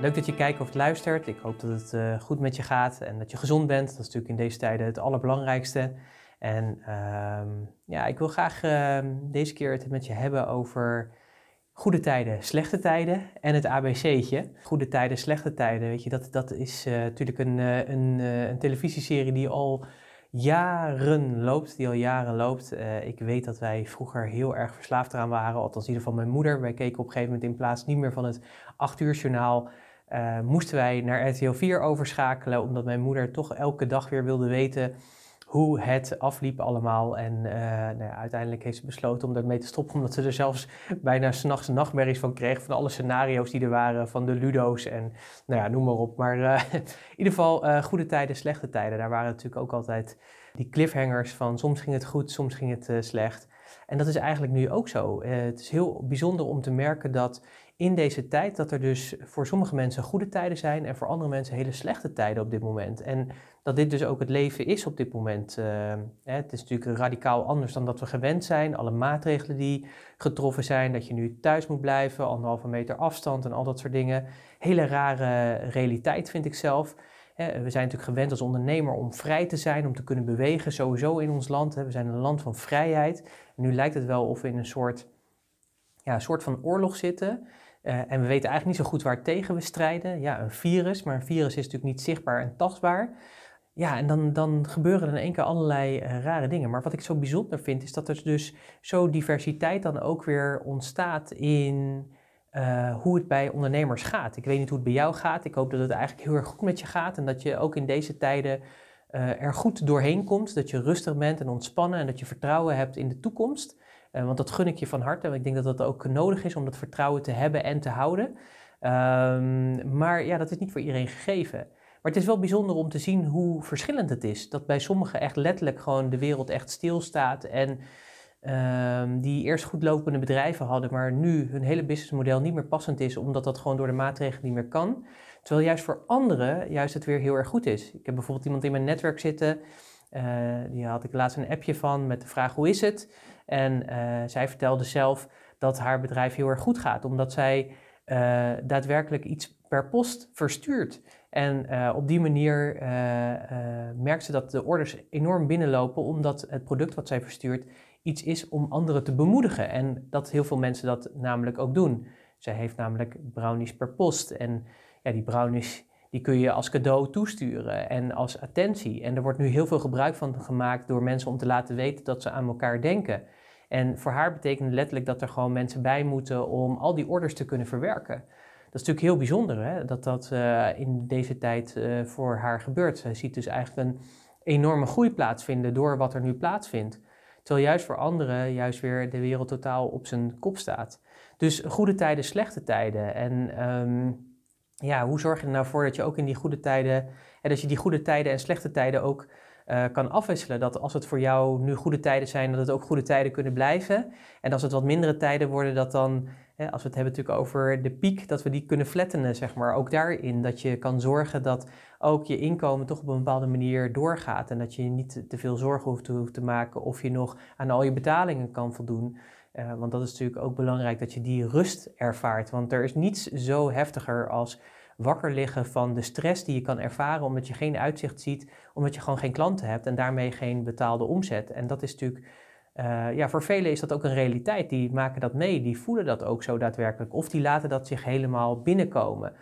Leuk dat je kijkt of luistert. Ik hoop dat het uh, goed met je gaat en dat je gezond bent. Dat is natuurlijk in deze tijden het allerbelangrijkste. En uh, ja, ik wil graag uh, deze keer het met je hebben over goede tijden, slechte tijden en het ABC'tje. Goede tijden, slechte tijden, weet je, dat, dat is uh, natuurlijk een, een, een televisieserie die al jaren loopt, die al jaren loopt. Ik weet dat wij vroeger heel erg verslaafd eraan waren, althans in ieder geval mijn moeder. Wij keken op een gegeven moment in plaats niet meer van het 8 uur journaal, uh, moesten wij naar RTL 4 overschakelen, omdat mijn moeder toch elke dag weer wilde weten hoe het afliep allemaal. En uh, nou ja, uiteindelijk heeft ze besloten om daarmee te stoppen, omdat ze er zelfs bijna s'nachts nachtmerries van kreeg. Van alle scenario's die er waren, van de Ludo's en nou ja, noem maar op. Maar uh, in ieder geval, goede tijden, slechte tijden. Daar waren natuurlijk ook altijd die cliffhangers van soms ging het goed, soms ging het slecht. En dat is eigenlijk nu ook zo. het is heel bijzonder om te merken dat in deze tijd dat er dus voor sommige mensen goede tijden zijn en voor andere mensen hele slechte tijden op dit moment. En dat dit dus ook het leven is op dit moment. Hè, het is natuurlijk radicaal anders dan dat we gewend zijn. Alle maatregelen die getroffen zijn, dat je nu thuis moet blijven, anderhalve meter afstand en al dat soort dingen. Hele rare realiteit vind ik zelf. we zijn natuurlijk gewend als ondernemer om vrij te zijn, om te kunnen bewegen, sowieso in ons land. We zijn een land van vrijheid. nu lijkt het wel of we in een soort, ja, soort van oorlog zitten. Uh, en we weten eigenlijk niet zo goed waar tegen we strijden. Ja, een virus, maar een virus is natuurlijk niet zichtbaar en tastbaar. Ja, en dan, dan gebeuren er in één keer allerlei uh, rare dingen. Maar wat ik zo bijzonder vind, is dat er dus zo diversiteit dan ook weer ontstaat in uh, hoe het bij ondernemers gaat. Ik weet niet hoe het bij jou gaat. Ik hoop dat het eigenlijk heel erg goed met je gaat. En dat je ook in deze tijden er goed doorheen komt. Dat je rustig bent en ontspannen en dat je vertrouwen hebt in de toekomst. Uh, want dat gun ik je van harte. Ik denk dat dat ook nodig is om dat vertrouwen te hebben en te houden. Um, maar ja, dat is niet voor iedereen gegeven. Maar het is wel bijzonder om te zien hoe verschillend het is. Dat bij sommigen echt letterlijk gewoon de wereld echt stilstaat. En um, die eerst goed lopende bedrijven hadden, maar nu hun hele businessmodel niet meer passend is, omdat dat gewoon door de maatregelen niet meer kan. Terwijl juist voor anderen juist het weer heel erg goed is. Ik heb bijvoorbeeld iemand in mijn netwerk zitten. Uh, die had ik laatst een appje van met de vraag hoe is het? En uh, zij vertelde zelf dat haar bedrijf heel erg goed gaat, omdat zij uh, daadwerkelijk iets per post verstuurt. En uh, op die manier merkt ze dat de orders enorm binnenlopen, omdat het product wat zij verstuurt iets is om anderen te bemoedigen. En dat heel veel mensen dat namelijk ook doen. Zij heeft namelijk brownies per post. En ja, die brownies die kun je als cadeau toesturen en als attentie. En er wordt nu heel veel gebruik van gemaakt door mensen om te laten weten dat ze aan elkaar denken. En voor haar betekent letterlijk dat er gewoon mensen bij moeten om al die orders te kunnen verwerken. Dat is natuurlijk heel bijzonder hè? dat dat uh, in deze tijd uh, voor haar gebeurt. Zij ziet dus eigenlijk een enorme groei plaatsvinden door wat er nu plaatsvindt. Terwijl juist voor anderen juist weer de wereld totaal op zijn kop staat. Dus goede tijden, slechte tijden. En um, ja, hoe zorg je er nou voor dat je ook in die goede tijden, en dat je die goede tijden en slechte tijden ook uh, kan afwisselen. Dat als het voor jou nu goede tijden zijn, dat het ook goede tijden kunnen blijven. En als het wat mindere tijden worden, dat dan, hè, als we het hebben natuurlijk over de piek, dat we die kunnen flattenen, zeg maar. Ook daarin, dat je kan zorgen dat ook je inkomen toch op een bepaalde manier doorgaat. En dat je niet te veel zorgen hoeft te, hoeft te maken of je nog aan al je betalingen kan voldoen. Uh, want dat is natuurlijk ook belangrijk dat je die rust ervaart. Want er is niets zo heftiger als wakker liggen van de stress die je kan ervaren omdat je geen uitzicht ziet, omdat je gewoon geen klanten hebt en daarmee geen betaalde omzet. En dat is natuurlijk, uh, ja, voor velen is dat ook een realiteit. Die maken dat mee, die voelen dat ook zo daadwerkelijk. Of die laten dat zich helemaal binnenkomen.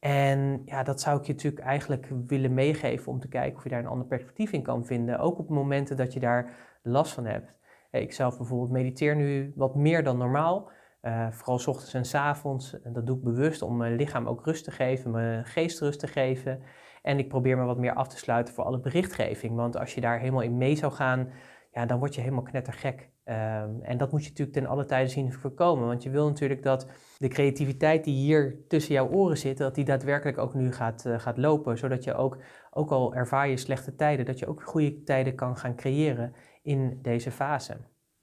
En ja, dat zou ik je natuurlijk eigenlijk willen meegeven om te kijken of je daar een ander perspectief in kan vinden. Ook op momenten dat je daar last van hebt. Ik zelf bijvoorbeeld mediteer nu wat meer dan normaal. Uh, vooral s ochtends en s avonds. En dat doe ik bewust om mijn lichaam ook rust te geven, mijn geest rust te geven. En ik probeer me wat meer af te sluiten voor alle berichtgeving. Want als je daar helemaal in mee zou gaan, ja, dan word je helemaal knettergek. Um, en dat moet je natuurlijk ten alle tijden zien voorkomen. Want je wil natuurlijk dat de creativiteit die hier tussen jouw oren zit, dat die daadwerkelijk ook nu gaat, uh, gaat lopen. Zodat je ook, ook al ervaar je slechte tijden, dat je ook goede tijden kan gaan creëren in deze fase.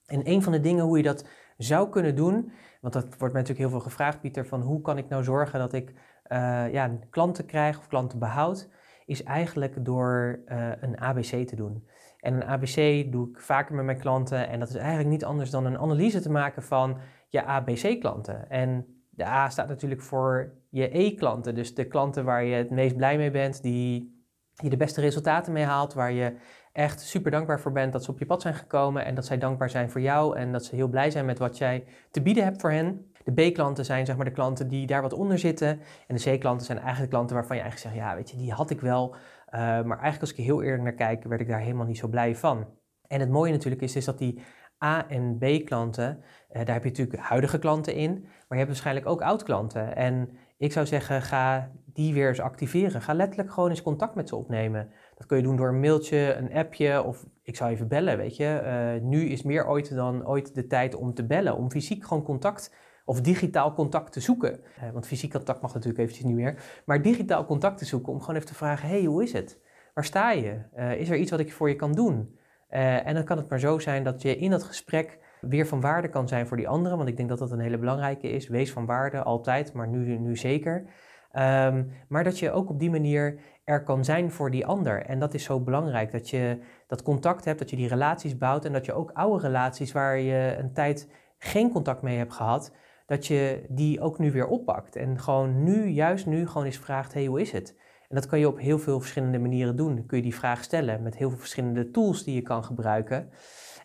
En een van de dingen hoe je dat zou kunnen doen, want dat wordt mij natuurlijk heel veel gevraagd, Pieter, van hoe kan ik nou zorgen dat ik uh, ja, klanten krijg of klanten behoud, is eigenlijk door uh, een ABC te doen. En een ABC doe ik vaker met mijn klanten en dat is eigenlijk niet anders dan een analyse te maken van je ABC-klanten. En de A staat natuurlijk voor je E-klanten, dus de klanten waar je het meest blij mee bent, die je de beste resultaten mee haalt, waar je echt super dankbaar voor bent dat ze op je pad zijn gekomen en dat zij dankbaar zijn voor jou en dat ze heel blij zijn met wat jij te bieden hebt voor hen. De B-klanten zijn zeg maar de klanten die daar wat onder zitten. En de C-klanten zijn eigenlijk klanten waarvan je eigenlijk zegt, ja weet je, die had ik wel. Uh, maar eigenlijk als ik er heel eerlijk naar kijk, werd ik daar helemaal niet zo blij van. En het mooie natuurlijk is, is dat die A- en B-klanten, uh, daar heb je natuurlijk huidige klanten in, maar je hebt waarschijnlijk ook oud-klanten. En ik zou zeggen, ga die weer eens activeren. Ga letterlijk gewoon eens contact met ze opnemen. Dat kun je doen door een mailtje, een appje of ik zou even bellen, weet je. Uh, nu is meer ooit dan ooit de tijd om te bellen, om fysiek gewoon contact of digitaal contact te zoeken. Uh, want fysiek contact mag natuurlijk eventjes niet meer. Maar digitaal contact te zoeken om gewoon even te vragen, hey, hoe is het? Waar sta je? Uh, is er iets wat ik voor je kan doen? en dan kan het maar zo zijn dat je in dat gesprek weer van waarde kan zijn voor die anderen. Want ik denk dat dat een hele belangrijke is. Wees van waarde, altijd, maar nu, nu zeker. Um, maar dat je ook op die manier er kan zijn voor die ander. En dat is zo belangrijk, dat je dat contact hebt, dat je die relaties bouwt en dat je ook oude relaties waar je een tijd geen contact mee hebt gehad, dat je die ook nu weer oppakt. En gewoon nu, juist nu, gewoon eens vraagt, hey, hoe is het? En dat kan je op heel veel verschillende manieren doen. Dan kun je die vraag stellen met heel veel verschillende tools die je kan gebruiken.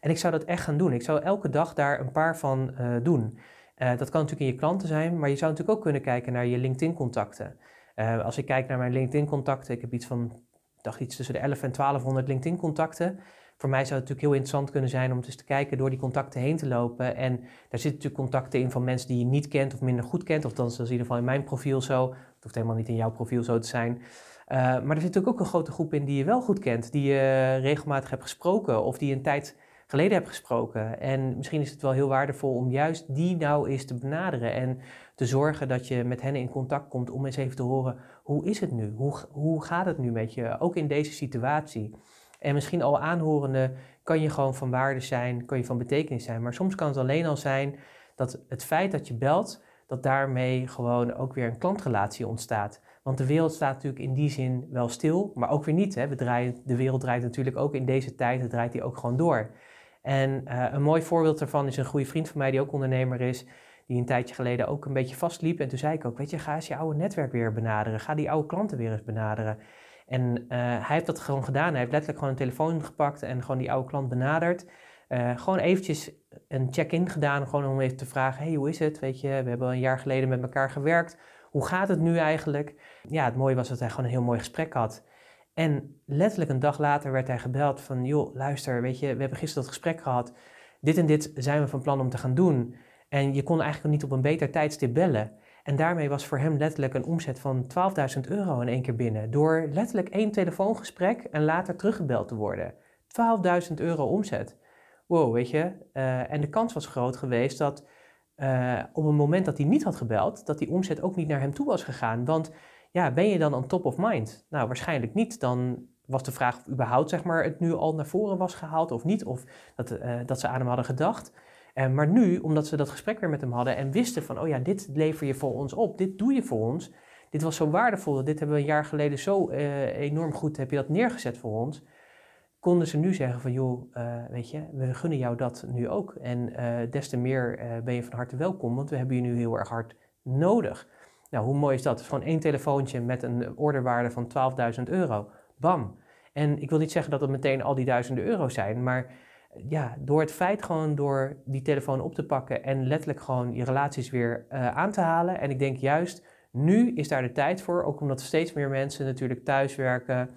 En ik zou dat echt gaan doen. Ik zou elke dag daar een paar van uh, doen. Uh, dat kan natuurlijk in je klanten zijn, maar je zou natuurlijk ook kunnen kijken naar je LinkedIn-contacten. Uh, als ik kijk naar mijn LinkedIn-contacten, ik heb iets van, dacht iets tussen de 11 en 1200 LinkedIn-contacten. Voor mij zou het natuurlijk heel interessant kunnen zijn om eens te kijken door die contacten heen te lopen. En daar zitten natuurlijk contacten in van mensen die je niet kent of minder goed kent. Of dan is in ieder geval in mijn profiel zo. Het hoeft helemaal niet in jouw profiel zo te zijn. Uh, maar er zit natuurlijk ook een grote groep in die je wel goed kent, die je regelmatig hebt gesproken of die een tijd geleden hebt gesproken. En misschien is het wel heel waardevol om juist die nou eens te benaderen en te zorgen dat je met hen in contact komt om eens even te horen, hoe is het nu? Hoe, hoe gaat het nu met je? Ook in deze situatie. En misschien al aanhorende kan je gewoon van waarde zijn, kan je van betekenis zijn. Maar soms kan het alleen al zijn dat het feit dat je belt, dat daarmee gewoon ook weer een klantrelatie ontstaat. Want de wereld staat natuurlijk in die zin wel stil, maar ook weer niet. Hè. We draaien, de wereld draait natuurlijk ook in deze tijd, het draait die ook gewoon door. En uh, een mooi voorbeeld daarvan is een goede vriend van mij die ook ondernemer is, die een tijdje geleden ook een beetje vastliep. En toen zei ik ook, weet je, ga eens je oude netwerk weer benaderen. Ga die oude klanten weer eens benaderen. En uh, hij heeft dat gewoon gedaan. Hij heeft letterlijk gewoon een telefoon gepakt en gewoon die oude klant benaderd. Uh, gewoon eventjes een check-in gedaan, gewoon om even te vragen, hey, hoe is het? Weet je, we hebben een jaar geleden met elkaar gewerkt. Hoe gaat het nu eigenlijk? Ja, het mooie was dat hij gewoon een heel mooi gesprek had. En letterlijk een dag later werd hij gebeld van, joh, luister, weet je, we hebben gisteren dat gesprek gehad. Dit en dit zijn we van plan om te gaan doen. En je kon eigenlijk niet op een beter tijdstip bellen. En daarmee was voor hem letterlijk een omzet van 12.000 euro in één keer binnen. Door letterlijk één telefoongesprek en later teruggebeld te worden. 12.000 euro omzet. Wow, weet je. Uh, en de kans was groot geweest dat uh, op het moment dat hij niet had gebeld, dat die omzet ook niet naar hem toe was gegaan. Want ja, ben je dan on top of mind? Nou, waarschijnlijk niet. Dan was de vraag of überhaupt zeg maar, het nu al naar voren was gehaald of niet. Of dat, uh, dat ze aan hem hadden gedacht. Uh, maar nu, omdat ze dat gesprek weer met hem hadden en wisten van, oh ja, dit lever je voor ons op, dit doe je voor ons. Dit was zo waardevol, dit hebben we een jaar geleden zo uh, enorm goed, heb je dat neergezet voor ons. Konden ze nu zeggen van, joh, weet je, we gunnen jou dat nu ook. En des te meer ben je van harte welkom, want we hebben je nu heel erg hard nodig. Nou, hoe mooi is dat? Gewoon één telefoontje met een orderwaarde van 12.000 euro. Bam. En ik wil niet zeggen dat het meteen al die duizenden euro's zijn, maar ja, door het feit gewoon door die telefoon op te pakken en letterlijk gewoon je relaties weer uh, aan te halen. En ik denk juist Nu is daar de tijd voor, ook omdat steeds meer mensen natuurlijk thuiswerken.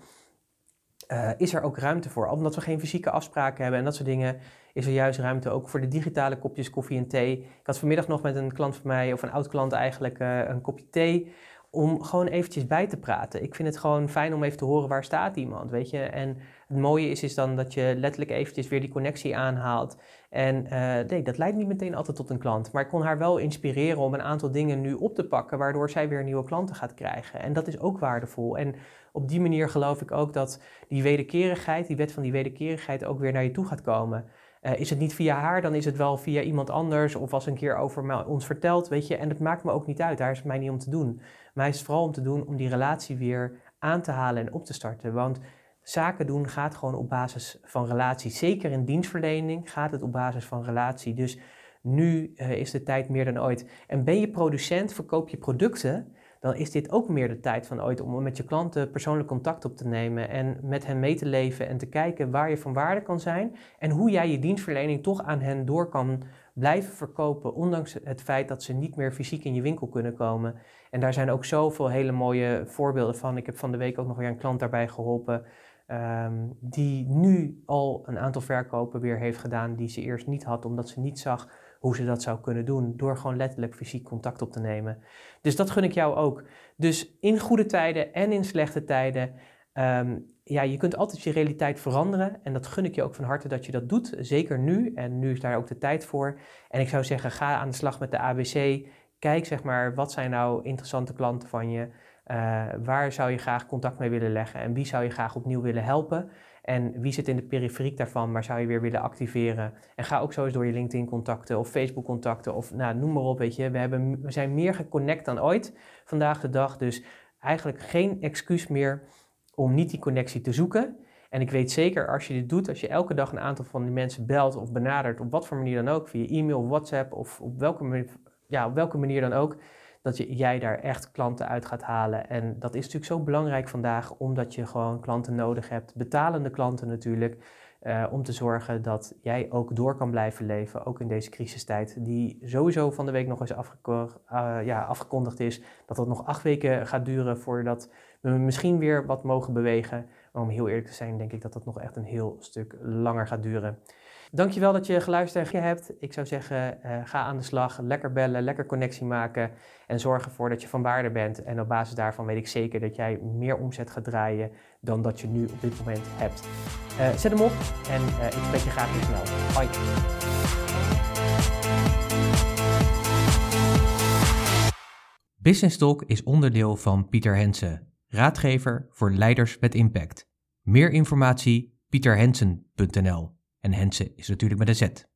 Uh, is er ook ruimte voor. Omdat we geen fysieke afspraken hebben en dat soort dingen, is er juist ruimte ook voor de digitale kopjes koffie en thee. Ik had vanmiddag nog met een klant van mij, of een oud klant eigenlijk, uh, een kopje thee om gewoon eventjes bij te praten. Ik vind het gewoon fijn om even te horen waar staat iemand, weet je. En het mooie is, is dan dat je letterlijk eventjes weer die connectie aanhaalt. En uh, nee, dat leidt niet meteen altijd tot een klant. Maar ik kon haar wel inspireren om een aantal dingen nu op te pakken, waardoor zij weer nieuwe klanten gaat krijgen. En dat is ook waardevol. En op die manier geloof ik ook dat die wederkerigheid, die wet van die wederkerigheid ook weer naar je toe gaat komen. Uh, is het niet via haar, dan is het wel via iemand anders of als een keer over ons verteld, weet je. En het maakt me ook niet uit, daar is het mij niet om te doen. Maar is het vooral om te doen om die relatie weer aan te halen en op te starten. Want zaken doen gaat gewoon op basis van relatie. Zeker in dienstverlening gaat het op basis van relatie. Dus nu uh, is de tijd meer dan ooit. En ben je producent, verkoop je producten, dan is dit ook meer de tijd van ooit om met je klanten persoonlijk contact op te nemen en met hen mee te leven en te kijken waar je van waarde kan zijn en hoe jij je dienstverlening toch aan hen door kan blijven verkopen, ondanks het feit dat ze niet meer fysiek in je winkel kunnen komen. En daar zijn ook zoveel hele mooie voorbeelden van. Ik heb van de week ook nog weer een klant daarbij geholpen. Ehm, die nu al een aantal verkopen weer heeft gedaan die ze eerst niet had, omdat ze niet zag hoe ze dat zou kunnen doen, door gewoon letterlijk fysiek contact op te nemen. Dus dat gun ik jou ook. Dus in goede tijden en in slechte tijden, um, ja, je kunt altijd je realiteit veranderen en dat gun ik je ook van harte dat je dat doet, zeker nu en nu is daar ook de tijd voor. En ik zou zeggen, ga aan de slag met de ABC, kijk zeg maar, wat zijn nou interessante klanten van je, uh, waar zou je graag contact mee willen leggen en wie zou je graag opnieuw willen helpen. En wie zit in de periferiek daarvan, maar zou je weer willen activeren? En ga ook zo eens door je LinkedIn-contacten of Facebook-contacten of nou, noem maar op, weet je. We, hebben, we zijn meer geconnect dan ooit vandaag de dag, dus eigenlijk geen excuus meer om niet die connectie te zoeken. En ik weet zeker, als je dit doet, als je elke dag een aantal van die mensen belt of benadert, op wat voor manier dan ook, via e-mail, WhatsApp of op welke, ja, op welke manier dan ook, dat je, jij daar echt klanten uit gaat halen. En dat is natuurlijk zo belangrijk vandaag, omdat je gewoon klanten nodig hebt, betalende klanten natuurlijk, uh, om te zorgen dat jij ook door kan blijven leven, ook in deze crisistijd, die sowieso van de week nog eens ja, afgekondigd is, dat het nog acht weken gaat duren voordat we misschien weer wat mogen bewegen. Maar om heel eerlijk te zijn, denk ik dat dat nog echt een heel stuk langer gaat duren. Dankjewel dat je geluisterd hebt. Ik zou zeggen, uh, ga aan de slag, lekker bellen, lekker connectie maken en zorg ervoor dat je van waarde bent. En op basis daarvan weet ik zeker dat jij meer omzet gaat draaien dan dat je nu op dit moment hebt. Uh, zet hem op en uh, ik spreek je graag weer snel. Bye. Business Talk is onderdeel van Pieter Hensen, raadgever voor leiders met impact. Meer informatie pieterhensen.nl. En Hensen is natuurlijk met een Z.